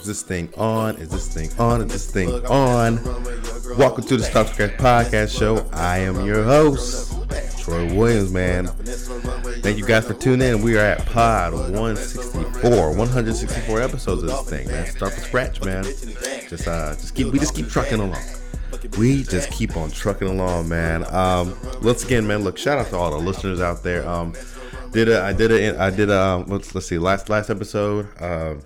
Is this thing on? Is this thing on? Is this thing on? Welcome to the Start Scratch Podcast Show. I am your host, Troy Williams, man. Thank you guys for tuning in. We are at Pod 164, 164 episodes of this thing, man. Start from scratch, man. Just uh, just keep we just keep trucking along. We just keep on trucking along, man. Um, once again, man. Look, shout out to all the listeners out there. Um, did a, I did a, I did a, let's, let's see, last last episode. I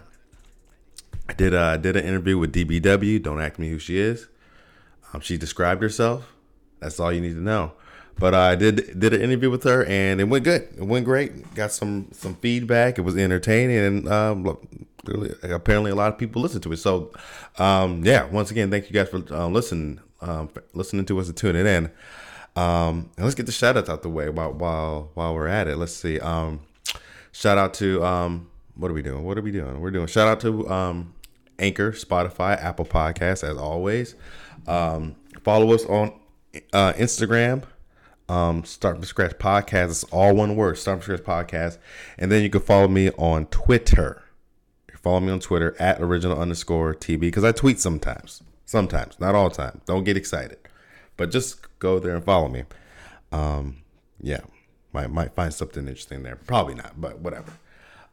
did a, I did an interview with DBW. Don't ask me who she is. Um, she described herself. That's all you need to know. But I did did an interview with her, and it went good. It went great. Got some some feedback. It was entertaining, and um, apparently a lot of people listened to it. So, um, yeah. Once again, thank you guys for uh, listening um, listening to us and tuning in. Um, and let's get the shout outs out the way while while while we're at it. Let's see. Shout out to what are we doing? What are we doing? We're doing shout out to um, Anchor, Spotify, Apple Podcasts, as always. Um, follow us on uh, Instagram. Um, Start from Scratch Podcast. It's all one word. Start from Scratch Podcast. And then you can follow me on Twitter. Follow me on Twitter at original underscore TB because I tweet sometimes. Sometimes, not all the time. Don't get excited, but just go there and follow me. Um, yeah, might might find something interesting there. Probably not, but whatever.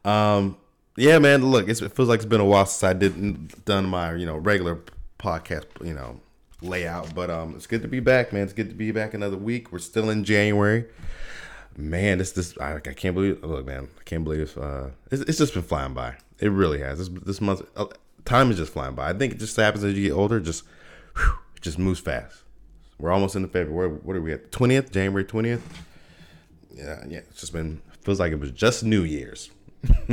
Um, yeah, man. Look, it feels like it's been a while since I didn't done my you know regular podcast you know layout, but um, it's good to be back, man. It's good to be back another week. We're still in January. Man, this this I, I can't believe. Look, man, I can't believe uh, it's, it's just been flying by. It really has. This this month, uh, time is just flying by. I think it just happens as you get older. Just whew, it just moves fast. We're almost in the February. What are we at? Twentieth, January twentieth. Yeah, yeah. It's just been feels like it was just New Year's.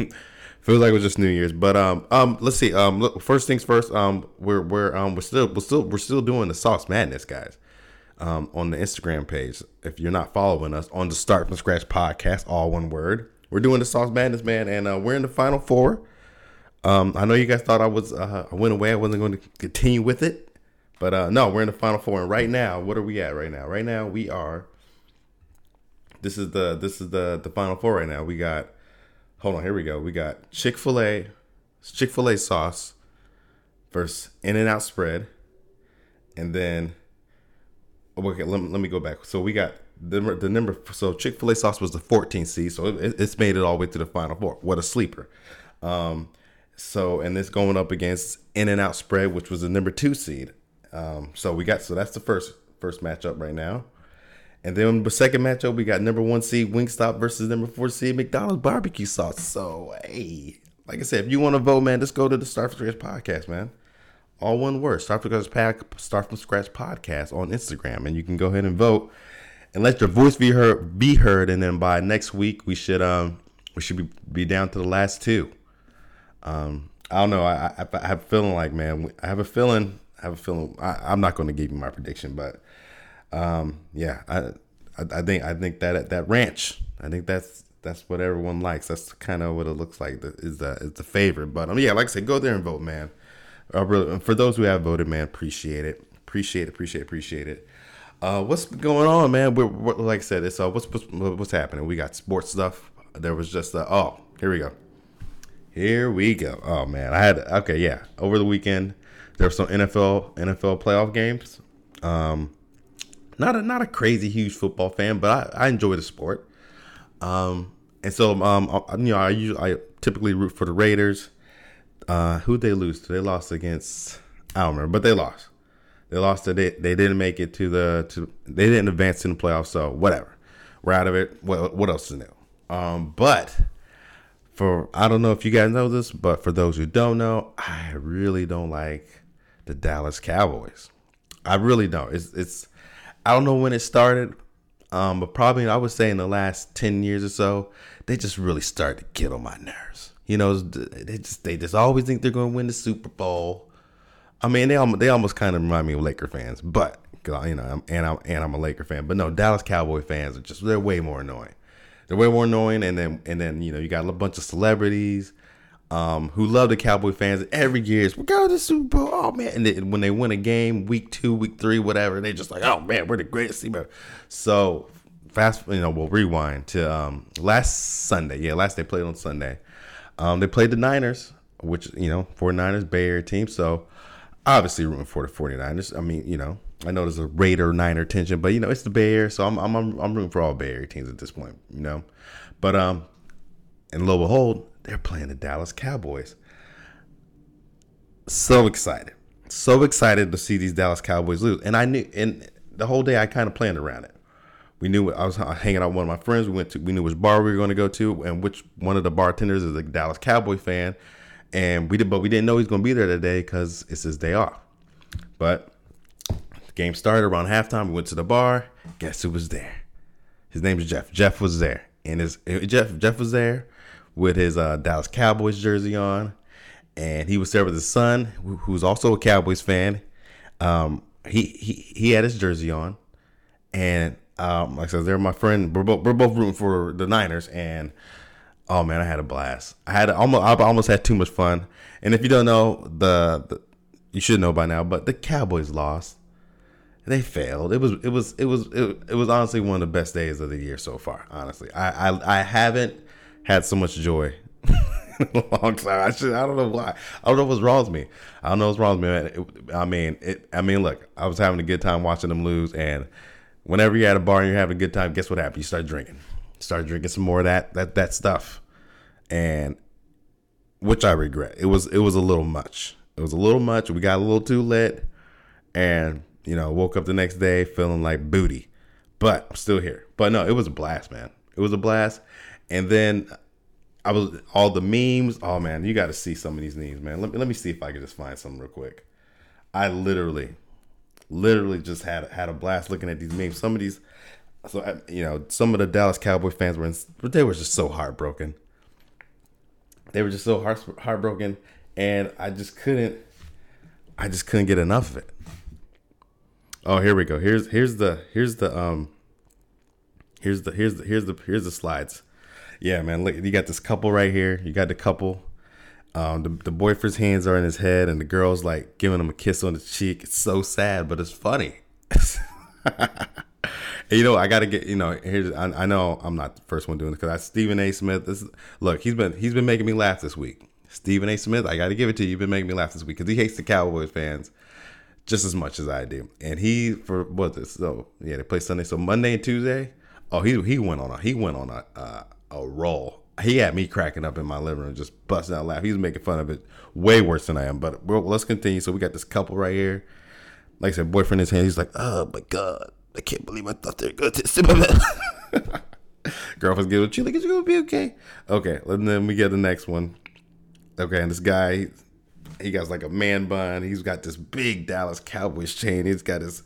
feels like it was just New Year's. But um um let's see. Um look, first things first. Um we're we're um we're still we're still we're still doing the Sauce Madness, guys. Um, on the Instagram page. If you're not following us on the Start from Scratch podcast, all one word, we're doing the Sauce Madness, man, and uh, we're in the final four. Um, I know you guys thought I was uh, I went away. I wasn't going to continue with it, but uh, no, we're in the final four. And right now, what are we at right now? Right now, we are. This is the this is the the final four right now. We got. Hold on, here we go. We got Chick Fil A, Chick Fil A sauce, versus In and Out spread, and then. Okay, let, let me go back. So we got the, the number. So Chick Fil A sauce was the 14th seed, so it, it's made it all the way to the final four. What a sleeper! Um, so and this going up against In and Out Spread, which was the number two seed. Um, so we got so that's the first first matchup right now. And then the second matchup, we got number one seed Wingstop versus number four seed McDonald's barbecue sauce. So hey, like I said, if you want to vote, man, just go to the Start from Scratch podcast, man. All one word, Start from Scratch, Start from Scratch podcast on Instagram, and you can go ahead and vote and let your voice be heard. Be heard, and then by next week, we should um we should be, be down to the last two. Um, I don't know. I, I, I have a feeling like, man, I have a feeling. I have a feeling. I, am not going to give you my prediction, but um, yeah, I, I, I think I think that that ranch. I think that's that's what everyone likes. That's kind of what it looks like. Is the is the favorite. But um, yeah, like I said, go there and vote, man. Uh, really, for those who have voted, man, appreciate it. Appreciate it. Appreciate. Appreciate it. Uh, what's going on, man? We're, we're, like I said, it's uh, what's, what's what's happening. We got sports stuff. There was just uh, oh, here we go. Here we go. Oh man, I had okay, yeah. Over the weekend, there were some NFL NFL playoff games. Um, not a not a crazy huge football fan, but I, I enjoy the sport. Um, and so um, I, you know, I usually I typically root for the Raiders. Uh, who they lose to? They lost against I don't remember, but they lost. They lost. They they didn't make it to the to. They didn't advance in the playoffs. So whatever, we're out of it. What what else is new? Um, but for I don't know if you guys know this, but for those who don't know, I really don't like the Dallas Cowboys. I really don't. It's it's I don't know when it started, um, but probably I would say in the last ten years or so, they just really started to get on my nerves. You know, they just they just always think they're going to win the Super Bowl. I mean, they almost, they almost kind of remind me of Laker fans, but you know, and I'm and I'm a Laker fan, but no, Dallas Cowboy fans are just they're way more annoying they're way more annoying. And then and then you know you got a bunch of celebrities um, who love the Cowboy fans. Every year is we go to the Super Bowl. Oh man! And they, when they win a game, week two, week three, whatever, they just like, oh man, we're the greatest team ever. So fast, you know, we'll rewind to um, last Sunday. Yeah, last they played on Sunday. Um, they played the Niners. which, you know, 49ers, Bay Area team. So obviously rooting for the 49ers. I mean, you know, I know there's a Raider Niner tension, but you know, it's the Bay Area, so I'm I'm I'm, I'm rooting for all Bay Area teams at this point, you know. But um and lo and behold, they're playing the Dallas Cowboys. So excited. So excited to see these Dallas Cowboys lose. And I knew and the whole day I kind of planned around it. We knew I was hanging out with one of my friends. We went to we knew which bar we were going to go to and which one of the bartenders is a Dallas Cowboy fan. And we did but we didn't know he was going to be there today cuz it's his day off. But the game started around halftime. We went to the bar. Guess who was there? His name is Jeff. Jeff was there. And his Jeff Jeff was there with his uh, Dallas Cowboys jersey on, and he was there with his son, who's also a Cowboys fan. Um, he he he had his jersey on, and um, like I said, they're my friend. We're both we're both rooting for the Niners, and oh man, I had a blast. I had almost I almost had too much fun. And if you don't know the, the you should know by now, but the Cowboys lost. They failed. It was it was it was it, it was honestly one of the best days of the year so far. Honestly, I I, I haven't had so much joy in a long time. I should. I don't know why. I don't know what's wrong with me. I don't know what's wrong with me. It, I mean, it. I mean, look. I was having a good time watching them lose, and whenever you're at a bar and you're having a good time, guess what happens? You start drinking. Start drinking some more of that that that stuff, and which I regret. It was it was a little much. It was a little much. We got a little too lit, and you know, woke up the next day feeling like booty. But I'm still here. But no, it was a blast, man. It was a blast. And then I was all the memes. Oh man, you got to see some of these memes, man. Let me let me see if I can just find some real quick. I literally, literally just had had a blast looking at these memes. Some of these, so you know, some of the Dallas Cowboy fans were in, they were just so heartbroken. They were just so heart, heartbroken, and I just couldn't, I just couldn't get enough of it. Oh, here we go. Here's here's the here's the um here's the here's the here's the here's the slides. Yeah, man. Look, you got this couple right here. You got the couple. Um, the, the boyfriend's hands are in his head, and the girl's like giving him a kiss on the cheek. It's so sad, but it's funny. you know, I got to get. You know, here's. I, I, know I'm not the first one doing this because I Stephen A. Smith. This is, look, he's been he's been making me laugh this week. Stephen A. Smith, I got to give it to you. You've been making me laugh this week because he hates the Cowboys fans just as much as I do. And he for what this so yeah they play Sunday so Monday and Tuesday. Oh he he went on a he went on a uh, a roll. He had me cracking up in my living room, just busting out laughing. He was making fun of it way worse than I am. But let's continue. So we got this couple right here. Like I said, boyfriend in his hand. He's like, oh my god, I can't believe I thought they were going to. Girlfriend's giving you like, it's gonna be okay. Okay, and then we get the next one. Okay, and this guy, he got like a man bun. He's got this big Dallas Cowboys chain. He's got his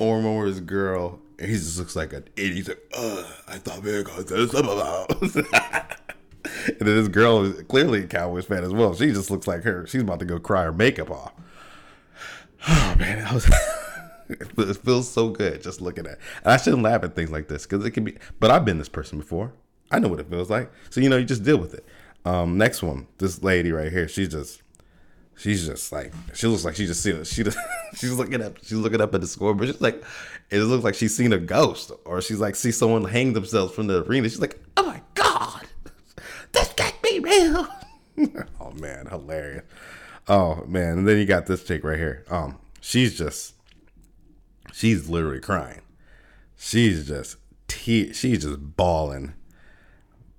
arm his girl. He just looks like an idiot. He's like, uh, I thought we were going to about. and then this girl is clearly a Cowboys fan as well. She just looks like her. She's about to go cry her makeup off. Oh man, was, it feels so good just looking at. It. And I shouldn't laugh at things like this because it can be. But I've been this person before. I know what it feels like. So you know, you just deal with it. Um, next one, this lady right here. She's just She's just like she looks like she just see she she's looking up she's looking up at the scoreboard. She's like it looks like she's seen a ghost or she's like see someone hang themselves from the arena. She's like, oh my god, this can't be real. oh man, hilarious. Oh man, and then you got this chick right here. Um, she's just she's literally crying. She's just te- she's just bawling,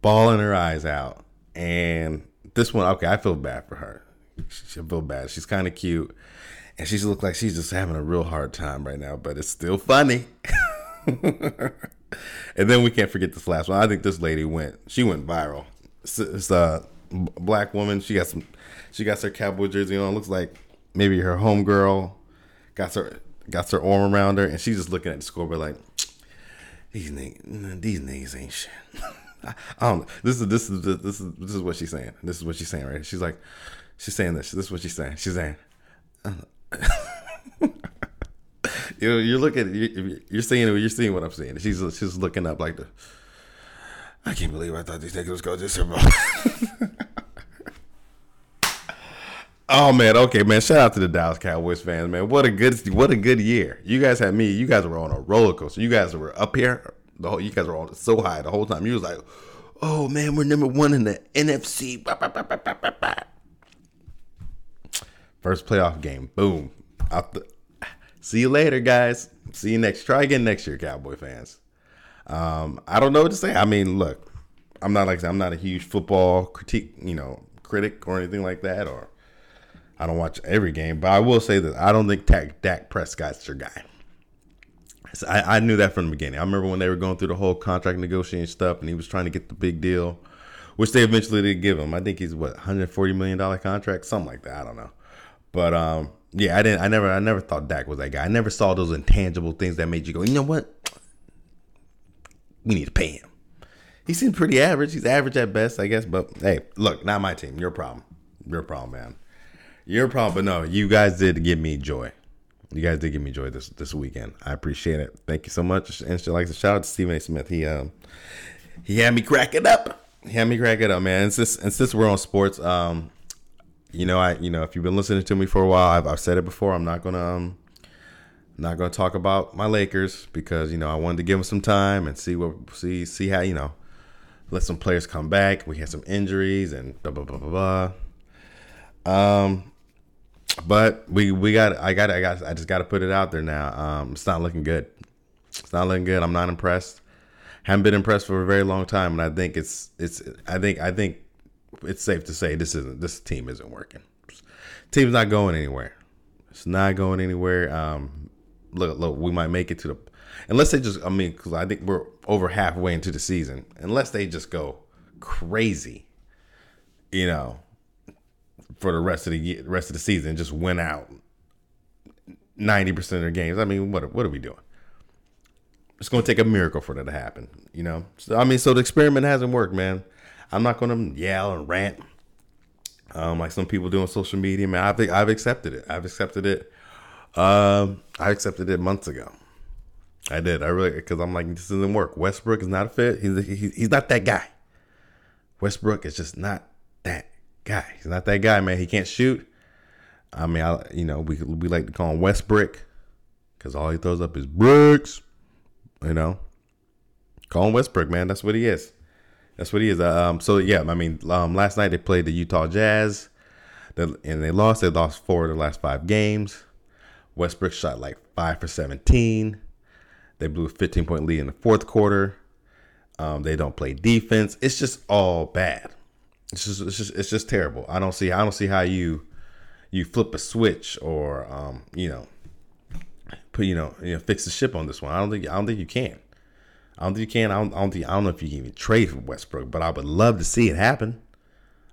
bawling her eyes out. And this one, okay, I feel bad for her she feel bad. She's kind of cute, and she looks like she's just having a real hard time right now. But it's still funny. and then we can't forget this last one. I think this lady went. She went viral. It's, it's a black woman. She got some. She got her cowboy jersey on. Looks like maybe her homegirl got her got her arm around her, and she's just looking at the scoreboard like these niggas, these niggas ain't shit. I don't. This is this is this is this is what she's saying. This is what she's saying right. She's like, She's saying this. This is what she's saying. She's saying, uh, you you're looking, you're seeing, you're seeing what I'm seeing. She's she's looking up like the. I can't believe I thought these niggas was going to Super oh man, okay, man. Shout out to the Dallas Cowboys fans, man. What a good, what a good year. You guys had me. You guys were on a roller coaster. You guys were up here. The whole, you guys were all so high the whole time. You was like, oh man, we're number one in the NFC. First playoff game. Boom. The, see you later, guys. See you next. Try again next year, Cowboy fans. Um, I don't know what to say. I mean, look, I'm not like I'm not a huge football critique, you know, critic or anything like that, or I don't watch every game. But I will say that I don't think Dak, Dak Prescott's your guy. So I, I knew that from the beginning. I remember when they were going through the whole contract negotiating stuff, and he was trying to get the big deal, which they eventually did give him. I think he's what 140 million dollar contract, something like that. I don't know, but um, yeah, I didn't. I never. I never thought Dak was that guy. I never saw those intangible things that made you go, you know what? We need to pay him. He seemed pretty average. He's average at best, I guess. But hey, look, not my team. Your problem. Your problem, man. Your problem. But no, you guys did give me joy. You guys did give me joy this this weekend. I appreciate it. Thank you so much. And she likes to shout out to Stephen A. Smith. He um he had me crack it up. He had me crack it up, man. And since and since we're on sports, um, you know, I you know, if you've been listening to me for a while, I've, I've said it before. I'm not gonna um, not gonna talk about my Lakers because you know I wanted to give them some time and see what see see how you know let some players come back. We had some injuries and blah blah blah blah blah. Um, but we we got I got I got I just got to put it out there now. Um, it's not looking good. It's not looking good. I'm not impressed. Haven't been impressed for a very long time, and I think it's it's I think I think it's safe to say this isn't this team isn't working. Team's not going anywhere. It's not going anywhere. Um, look, look, we might make it to the unless they just. I mean, because I think we're over halfway into the season. Unless they just go crazy, you know, for the rest of the year, rest of the season, just win out ninety percent of their games. I mean, what what are we doing? It's going to take a miracle for that to happen, you know. So I mean, so the experiment hasn't worked, man. I'm not going to yell and rant um, like some people do on social media. Man, I've I've accepted it. I've accepted it. Um, I accepted it months ago. I did. I really because I'm like this doesn't work. Westbrook is not a fit. He's he's not that guy. Westbrook is just not that guy. He's not that guy, man. He can't shoot. I mean, I you know we we like to call him Westbrick because all he throws up is bricks. You know, call him Westbrook, man. That's what he is. That's what he is. Um, so yeah, I mean, um, last night they played the Utah Jazz, and they lost. They lost four of the last five games. Westbrook shot like five for seventeen. They blew a fifteen point lead in the fourth quarter. Um, they don't play defense. It's just all bad. It's just, it's just, it's just terrible. I don't see, I don't see how you, you flip a switch or, um, you know, put, you know, you know, fix the ship on this one. I don't think, I don't think you can. I don't think you can. I don't, I don't think. I don't know if you can even trade for Westbrook, but I would love to see it happen.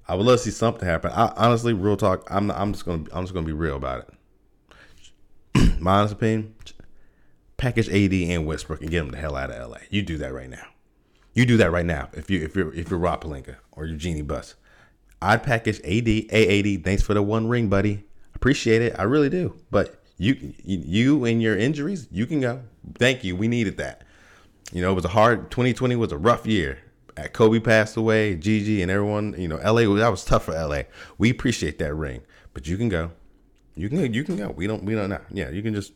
I would love to see something happen. I, honestly, real talk. I'm. Not, I'm just gonna. I'm just gonna be real about it. My honest opinion: package AD and Westbrook and get them the hell out of LA. You do that right now. You do that right now. If you if you're if you're Rob Pelinka or you're Jeanie Buss, I'd package AD. AAD. Thanks for the one ring, buddy. Appreciate it. I really do. But you you and your injuries, you can go. Thank you. We needed that. You know, it was a hard 2020 was a rough year. At Kobe passed away, Gigi and everyone, you know, LA that was tough for LA. We appreciate that ring. But you can go. You can you can go. We don't we don't know. Yeah, you can just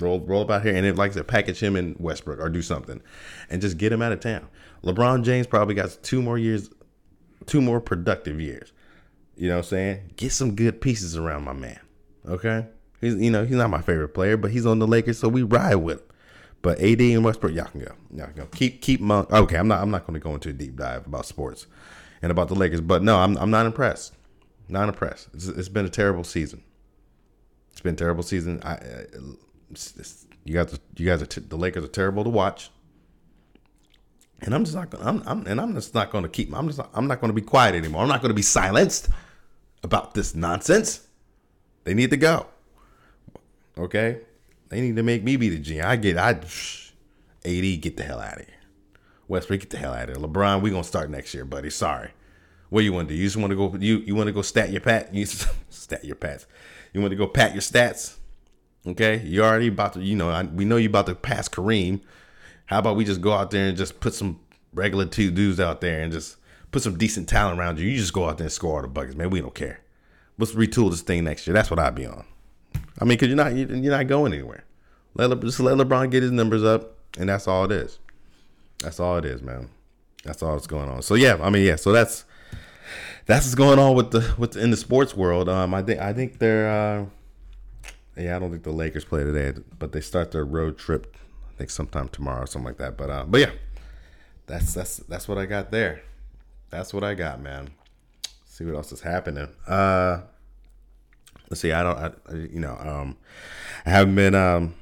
roll roll about here and if like to package him in Westbrook or do something and just get him out of town. LeBron James probably got two more years two more productive years. You know what I'm saying? Get some good pieces around my man. Okay? He's you know, he's not my favorite player, but he's on the Lakers, so we ride with him. But AD and Westbrook, y'all can go. Y'all can go. Keep keep Monk. Okay, I'm not I'm not going to go into a deep dive about sports and about the Lakers, but no, I'm I'm not impressed. Not impressed. it's, it's been a terrible season. It's been a terrible season. I uh, it's, it's, you guys you guys are t- the Lakers are terrible to watch. And I'm just not gonna, I'm, I'm and I'm just not going to keep I'm just not, I'm not going to be quiet anymore. I'm not going to be silenced about this nonsense. They need to go. Okay? They need to make me be the G. I get I AD get the hell out of here. Westbrook get the hell out of here. LeBron, we gonna start next year, buddy. Sorry. What you want to do? You just want to go? You you want to go stat your pat? You stat your pats. You want to go pat your stats? Okay, you already about to. You know, I, we know you about to pass Kareem. How about we just go out there and just put some regular two dudes out there and just put some decent talent around you? You just go out there and score all the buckets, man. We don't care. Let's retool this thing next year. That's what I'd be on. I mean, because you're not you're not going anywhere. Let Le, just let LeBron get his numbers up, and that's all it is. That's all it is, man. That's all that's going on. So yeah, I mean, yeah. So that's that's what's going on with the with the, in the sports world. Um, I think I think they're. Uh, yeah, I don't think the Lakers play today, but they start their road trip. I think sometime tomorrow or something like that. But uh, but yeah, that's that's that's what I got there. That's what I got, man. Let's see what else is happening. Uh, see. I don't. I, you know. Um, I haven't been um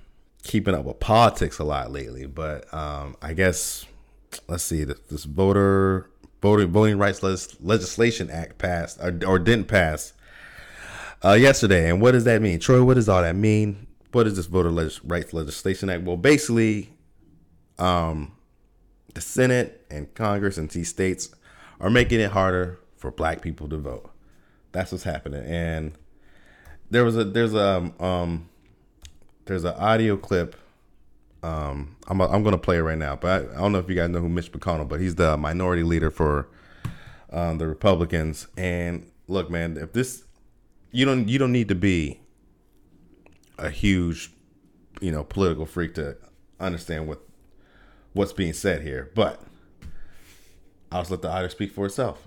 keeping up with politics a lot lately, but um, I guess let's see. This, this voter voting voting rights legislation act passed or, or didn't pass uh, yesterday. And what does that mean, Troy? What does all that mean? What is this voter rights legislation act? Well, basically, um, the Senate and Congress and these states are making it harder for Black people to vote. That's what's happening. And there was a there's a um, um there's an audio clip. Um, I'm a, I'm gonna play it right now, but I, I, don't know if you guys know who Mitch McConnell, but he's the minority leader for um, the Republicans. And look, man, if this you don't you don't need to be a huge, you know, political freak to understand what what's being said here. But I'll just let the audio speak for itself.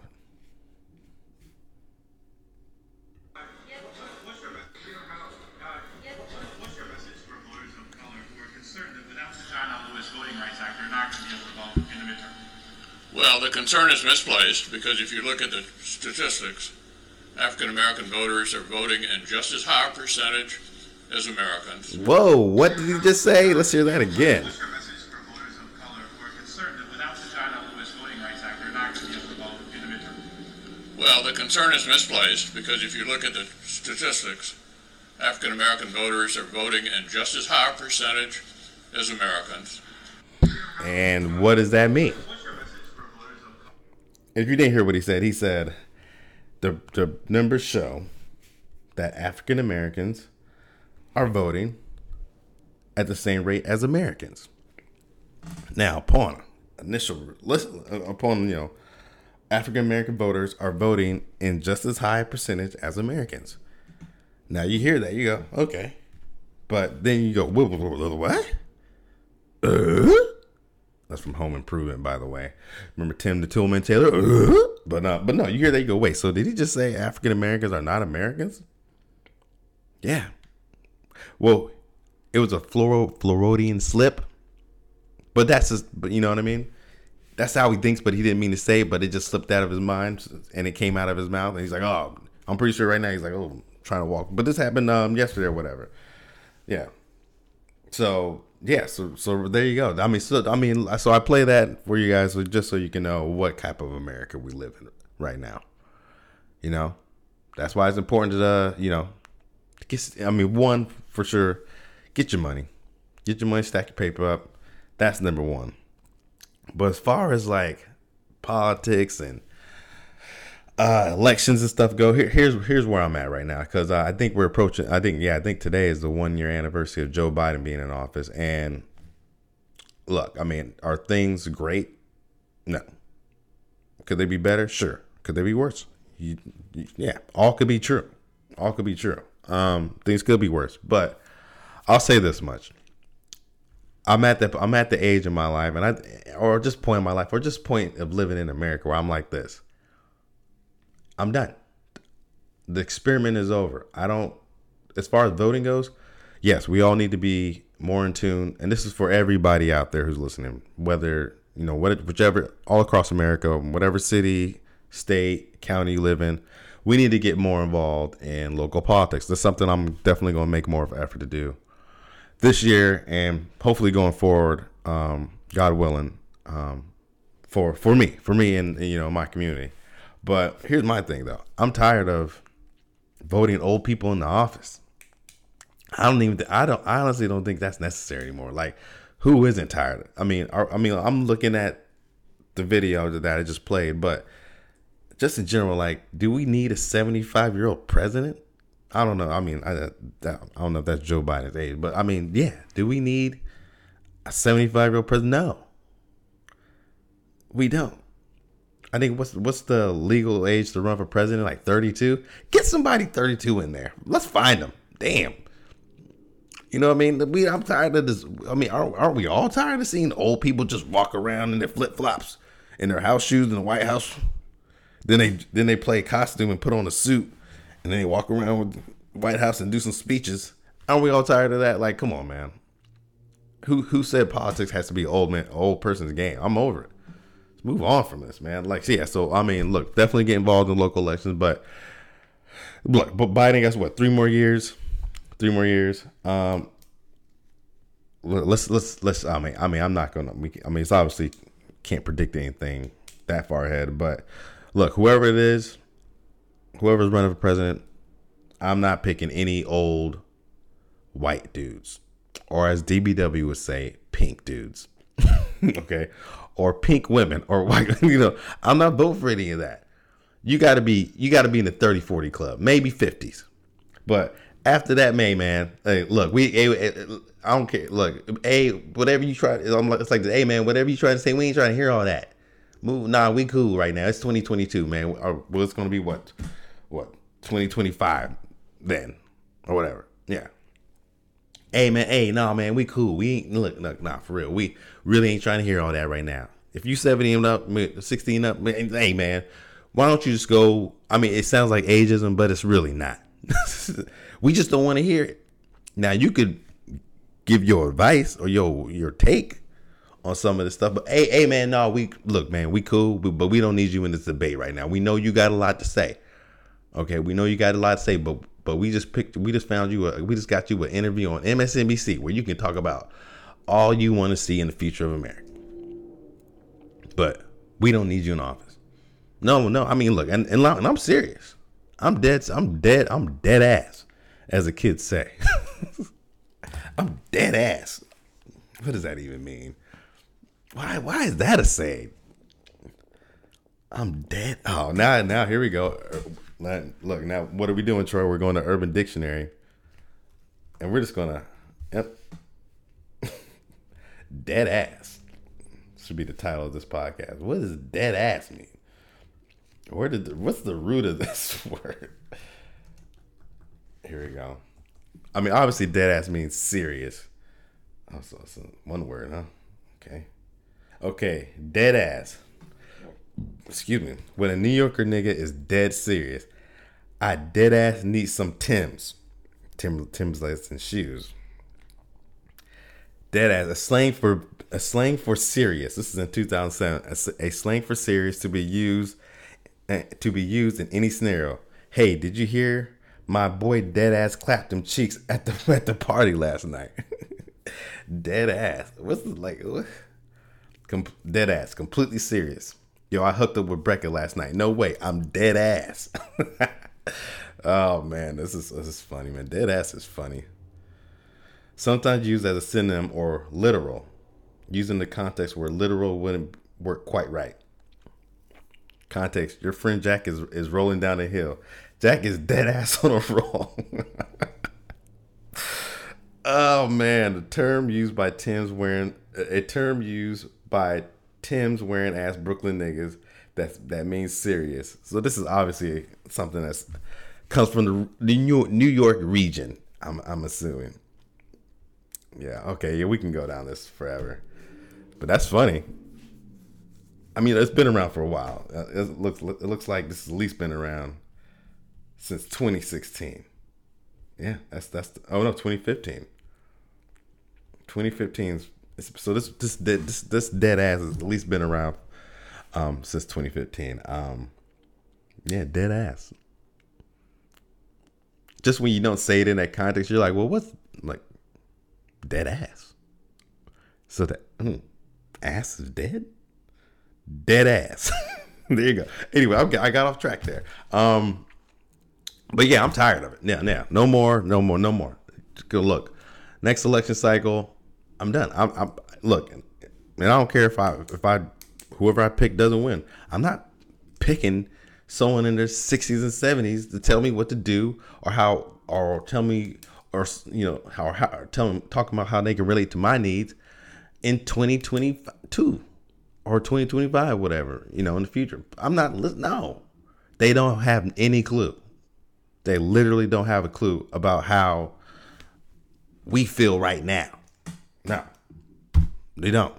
Concern is misplaced because if you look at the statistics, African American voters are voting in just as high a percentage as Americans. Whoa, what did he just say? Let's hear that again. Well, the concern is misplaced because if you look at the statistics, African American voters are voting in just as high a percentage as Americans. And what does that mean? If you didn't hear what he said, he said the the numbers show that African Americans are voting at the same rate as Americans. Now, upon initial listen, upon you know, African American voters are voting in just as high a percentage as Americans. Now you hear that, you go, okay, but then you go, what? Uh? That's from Home Improvement, by the way. Remember Tim the Toolman Taylor? Uh? But uh, but no, you hear that you go, wait, so did he just say African Americans are not Americans? Yeah. Well, it was a fluoro Floridian slip. But that's just but you know what I mean? That's how he thinks, but he didn't mean to say it, but it just slipped out of his mind and it came out of his mouth. And he's like, Oh, I'm pretty sure right now he's like, Oh, I'm trying to walk. But this happened um yesterday or whatever. Yeah. So yeah, so so there you go. I mean, so I mean, so I play that for you guys just so you can know what type of America we live in right now. You know, that's why it's important to uh, you know, get. I mean, one for sure, get your money, get your money, stack your paper up. That's number one. But as far as like politics and uh, elections and stuff go, here, here's here's where I'm at right now because uh, I think we're approaching. I think yeah, I think today is the one year anniversary of Joe Biden being in office. And look, I mean, are things great? No. Could they be better? Sure. Could they be worse? You, you, yeah, all could be true. All could be true. Um, things could be worse, but I'll say this much. I'm at the I'm at the age in my life, and I or just point in my life, or just point of living in America where I'm like this. I'm done. The experiment is over. I don't, as far as voting goes, yes, we all need to be more in tune. And this is for everybody out there who's listening, whether, you know, whichever, all across America, whatever city, state, county you live in, we need to get more involved in local politics. That's something I'm definitely going to make more of an effort to do this year and hopefully going forward, um, God willing, um, for for me, for me and you know my community. But here's my thing though. I'm tired of voting old people in the office. I don't even. I don't. I honestly don't think that's necessary anymore. Like, who isn't tired? I mean, I mean, I'm looking at the video that I just played, but just in general, like, do we need a 75 year old president? I don't know. I mean, I, I don't know if that's Joe Biden's age, but I mean, yeah, do we need a 75 year old president? No, we don't. I think what's what's the legal age to run for president? Like 32. Get somebody 32 in there. Let's find them. Damn. You know what I mean? We I'm tired of this. I mean, aren't, aren't we all tired of seeing old people just walk around in their flip flops, in their house shoes in the White House? Then they then they play costume and put on a suit, and then they walk around with White House and do some speeches. Aren't we all tired of that? Like, come on, man. Who who said politics has to be old man old person's game? I'm over it. Move on from this, man. Like, yeah. So I mean, look, definitely get involved in local elections, but look, but Biden has what three more years? Three more years. Um, let's let's let's. I mean, I mean, I'm not gonna. I mean, it's obviously can't predict anything that far ahead, but look, whoever it is, whoever's running for president, I'm not picking any old white dudes, or as DBW would say, pink dudes. okay, or pink women, or white. You know, I'm not voting for any of that. You got to be, you got to be in the 30, 40 club, maybe 50s. But after that, May man, hey, look, we, I don't care. Look, a whatever you try, i'm like it's like, hey man, whatever you trying to say, we ain't trying to hear all that. Move, nah, we cool right now. It's 2022, man. Or, uh, well, it's gonna be what, what 2025 then, or whatever. Yeah. Hey man, hey, nah, man, we cool. We ain't look, look, nah, for real. We really ain't trying to hear all that right now. If you 70 and up, 16 up, man, hey man, why don't you just go? I mean, it sounds like ageism, but it's really not. we just don't want to hear it. Now you could give your advice or your your take on some of this stuff. But hey, hey, man, no, we look, man, we cool, but we don't need you in this debate right now. We know you got a lot to say. Okay, we know you got a lot to say, but but we just picked, we just found you, a, we just got you an interview on MSNBC where you can talk about all you want to see in the future of America. But we don't need you in office. No, no, I mean, look, and, and, and I'm serious. I'm dead. I'm dead. I'm dead ass, as the kids say. I'm dead ass. What does that even mean? Why why is that a saying? I'm dead. Oh, now now here we go. Now, look, now what are we doing, Troy? We're going to Urban Dictionary. And we're just gonna yep. dead ass. Should be the title of this podcast. What does dead ass mean? Where did the, what's the root of this word? Here we go. I mean, obviously, dead ass means serious. Oh, so one word, huh? Okay. Okay, dead ass. Excuse me. When a New Yorker nigga is dead serious, I dead ass need some Tim's. Tim Tim's legs and shoes. Dead ass. A slang for a slang for serious. This is in 2007. A, a slang for serious to be used eh, to be used in any scenario. Hey, did you hear my boy dead ass clapped them cheeks at the at the party last night? dead ass. What's the, like? What? Com- dead ass, completely serious. Yo, I hooked up with Brecca last night. No way, I'm dead ass. oh man, this is this is funny, man. Dead ass is funny. Sometimes used as a synonym or literal, using the context where literal wouldn't work quite right. Context: Your friend Jack is is rolling down a hill. Jack is dead ass on a roll. oh man, the term used by Tim's wearing a term used by Tim's wearing ass Brooklyn niggas. That that means serious. So this is obviously something that's comes from the, the New New York region. I'm I'm assuming. Yeah. Okay. Yeah, we can go down this forever, but that's funny. I mean, it's been around for a while. Uh, it looks it looks like this has at least been around since 2016. Yeah, that's that's oh no, 2015. 2015 so this this this this dead ass has at least been around um since 2015. Um yeah, dead ass. Just when you don't say it in that context, you're like, well, what's like dead ass? So that mm, ass is dead? Dead ass. there you go. Anyway, I'm, I got off track there. Um, but yeah, I'm tired of it. Yeah, yeah. No more, no more, no more. Good look. Next election cycle, I'm done. I'm, I'm look, and I don't care if I if I whoever I pick doesn't win. I'm not picking someone in their 60s and 70s to tell me what to do or how or tell me or you know how how tell them talking about how they can relate to my needs in 2022 or 2025 whatever you know in the future. I'm not no. They don't have any clue. They literally don't have a clue about how we feel right now. No, they don't.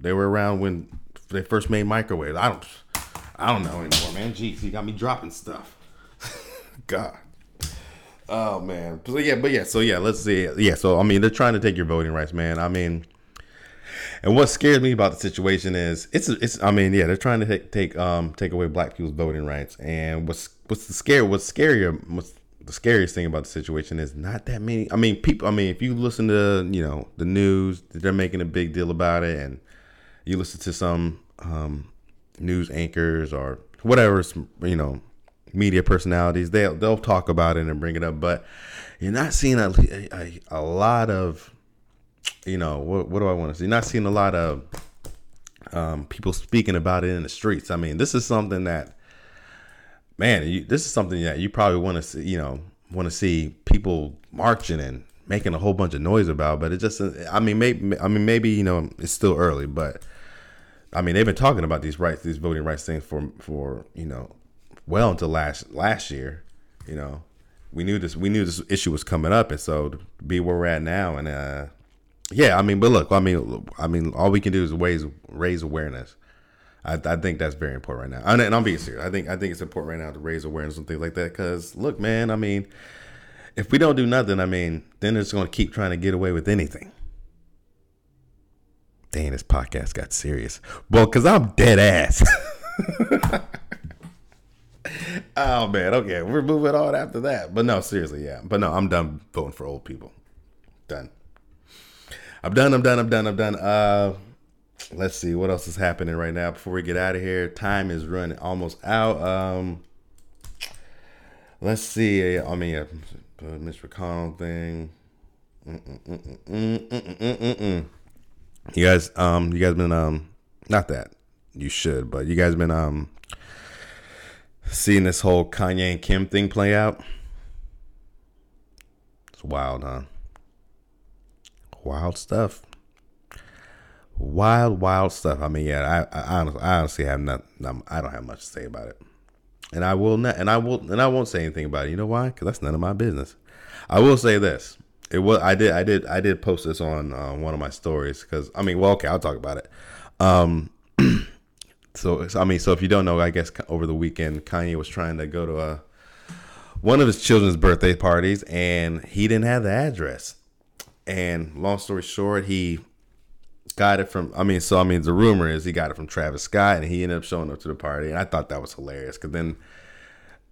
They were around when they first made microwaves. I don't. I don't know anymore, man. Jeez, you got me dropping stuff. God. Oh man. So yeah, but yeah, so yeah, let's see. Yeah, so I mean, they're trying to take your voting rights, man. I mean, and what scares me about the situation is it's it's. I mean, yeah, they're trying to take take um take away black people's voting rights, and what's what's the scare? What's scarier? What's the scariest thing about the situation is not that many. I mean, people. I mean, if you listen to you know the news, they're making a big deal about it, and you listen to some um, news anchors or whatever you know media personalities, they'll they'll talk about it and bring it up, but you're not seeing a a, a lot of you know what what do I want to see? You're not seeing a lot of um, people speaking about it in the streets. I mean, this is something that man, you, this is something that you probably want to see, you know, want to see people marching and making a whole bunch of noise about. But it just, I mean, maybe, I mean, maybe you know, it's still early, but I mean, they've been talking about these rights, these voting rights things for for you know, well until last last year. You know, we knew this, we knew this issue was coming up, and so to be where we're at now, and uh, yeah, I mean, but look, I mean, I mean, all we can do is raise raise awareness. I, I think that's very important right now. And, and I'm being serious. I think I think it's important right now to raise awareness and things like that. Because look, man, I mean, if we don't do nothing, I mean, then it's going to keep trying to get away with anything. Dang, this podcast got serious. Well, because I'm dead ass. oh man, okay, we're moving on after that. But no, seriously, yeah. But no, I'm done voting for old people. Done. I'm done. I'm done. I'm done. I'm done. Uh, let's see what else is happening right now before we get out of here. Time is running almost out. Um, let's see. I mean, uh, Mitch McConnell thing. You guys, um, you guys been um, not that you should, but you guys been um, seeing this whole Kanye and Kim thing play out. It's wild, huh? Wild stuff wild, wild stuff. I mean, yeah, I, I honestly, I honestly have not, I don't have much to say about it, and I will not, and I will, and I won't say anything about it. You know why? Because that's none of my business. I will say this: it was, I did, I did, I did post this on uh, one of my stories because I mean, well, okay, I'll talk about it. Um, so, I mean, so if you don't know, I guess over the weekend, Kanye was trying to go to a one of his children's birthday parties, and he didn't have the address. And long story short, he got it from. I mean, so I mean, the rumor is he got it from Travis Scott, and he ended up showing up to the party, and I thought that was hilarious. Because then,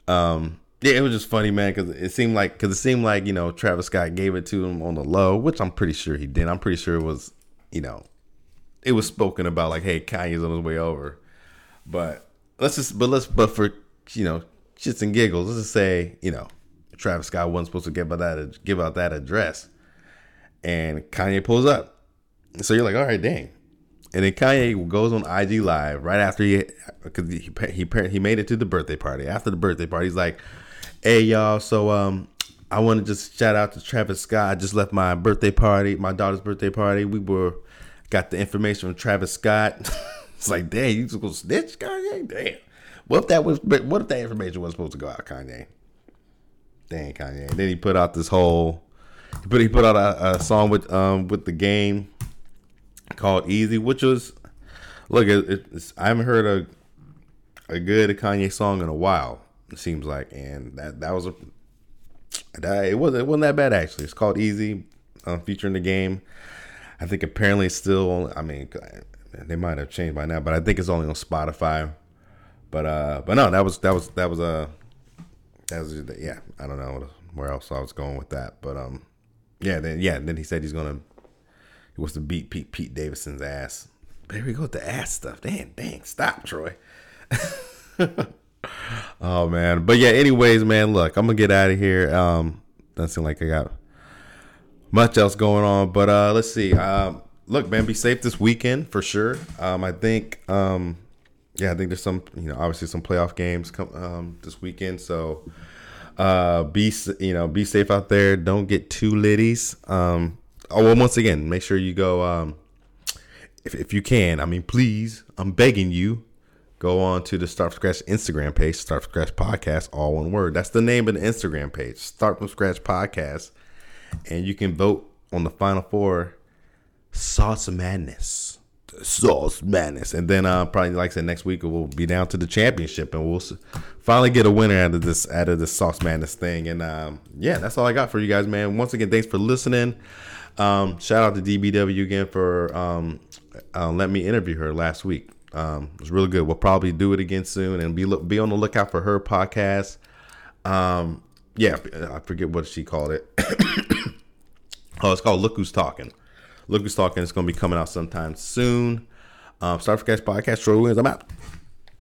um, yeah, it was just funny, man. Because it seemed like, because it seemed like you know Travis Scott gave it to him on the low, which I'm pretty sure he did. I'm pretty sure it was, you know, it was spoken about like, hey, Kanye's on his way over. But let's just, but let's, but for you know, shits and giggles, let's just say, you know, Travis Scott wasn't supposed to give out that give out that address, and Kanye pulls up so you're like, all right, dang. And then Kanye goes on IG Live right after he, because he, he he made it to the birthday party. After the birthday party, he's like, "Hey y'all, so um, I want to just shout out to Travis Scott. I just left my birthday party, my daughter's birthday party. We were got the information from Travis Scott. it's like, dang, you just go snitch, Kanye? Damn. What if that was? What if that information was supposed to go out, Kanye? Dang, Kanye. And then he put out this whole. He put he put out a, a song with um with the game called Easy, which was look, it, I haven't heard a a good Kanye song in a while. It seems like, and that that was a that, it wasn't it wasn't that bad actually. It's called Easy, um, featuring the game. I think apparently still. I mean, they might have changed by now, but I think it's only on Spotify. But uh, but no, that was that was that was a uh, that was yeah. I don't know where else I was going with that, but um, yeah. Then yeah, then he said he's gonna he wants to beat Pete, Pete Davidson's ass. There we go with the ass stuff. Dang, dang, stop, Troy. oh man, but yeah. Anyways, man, look, I'm gonna get out of here. Um, doesn't seem like I got much else going on, but uh, let's see. Um, look, man, be safe this weekend for sure. Um, I think, um, yeah, I think there's some, you know, obviously some playoff games come um this weekend, so uh, be you know, be safe out there. Don't get too litties. Um, oh well once again make sure you go um if, if you can i mean please i'm begging you go on to the start from scratch instagram page start from scratch podcast all one word that's the name of the instagram page start from scratch podcast and you can vote on the final four sauce madness Sauce Madness, and then uh, probably like I said, next week we'll be down to the championship, and we'll finally get a winner out of this out of this Sauce Madness thing. And um, yeah, that's all I got for you guys, man. Once again, thanks for listening. Um, shout out to DBW again for um, uh, let me interview her last week. Um, it was really good. We'll probably do it again soon, and be look, be on the lookout for her podcast. Um, yeah, I forget what she called it. oh, it's called Look Who's Talking. Look Who's Talking is going to be coming out sometime soon. Um, Cash Podcast, Troy Williams. I'm out.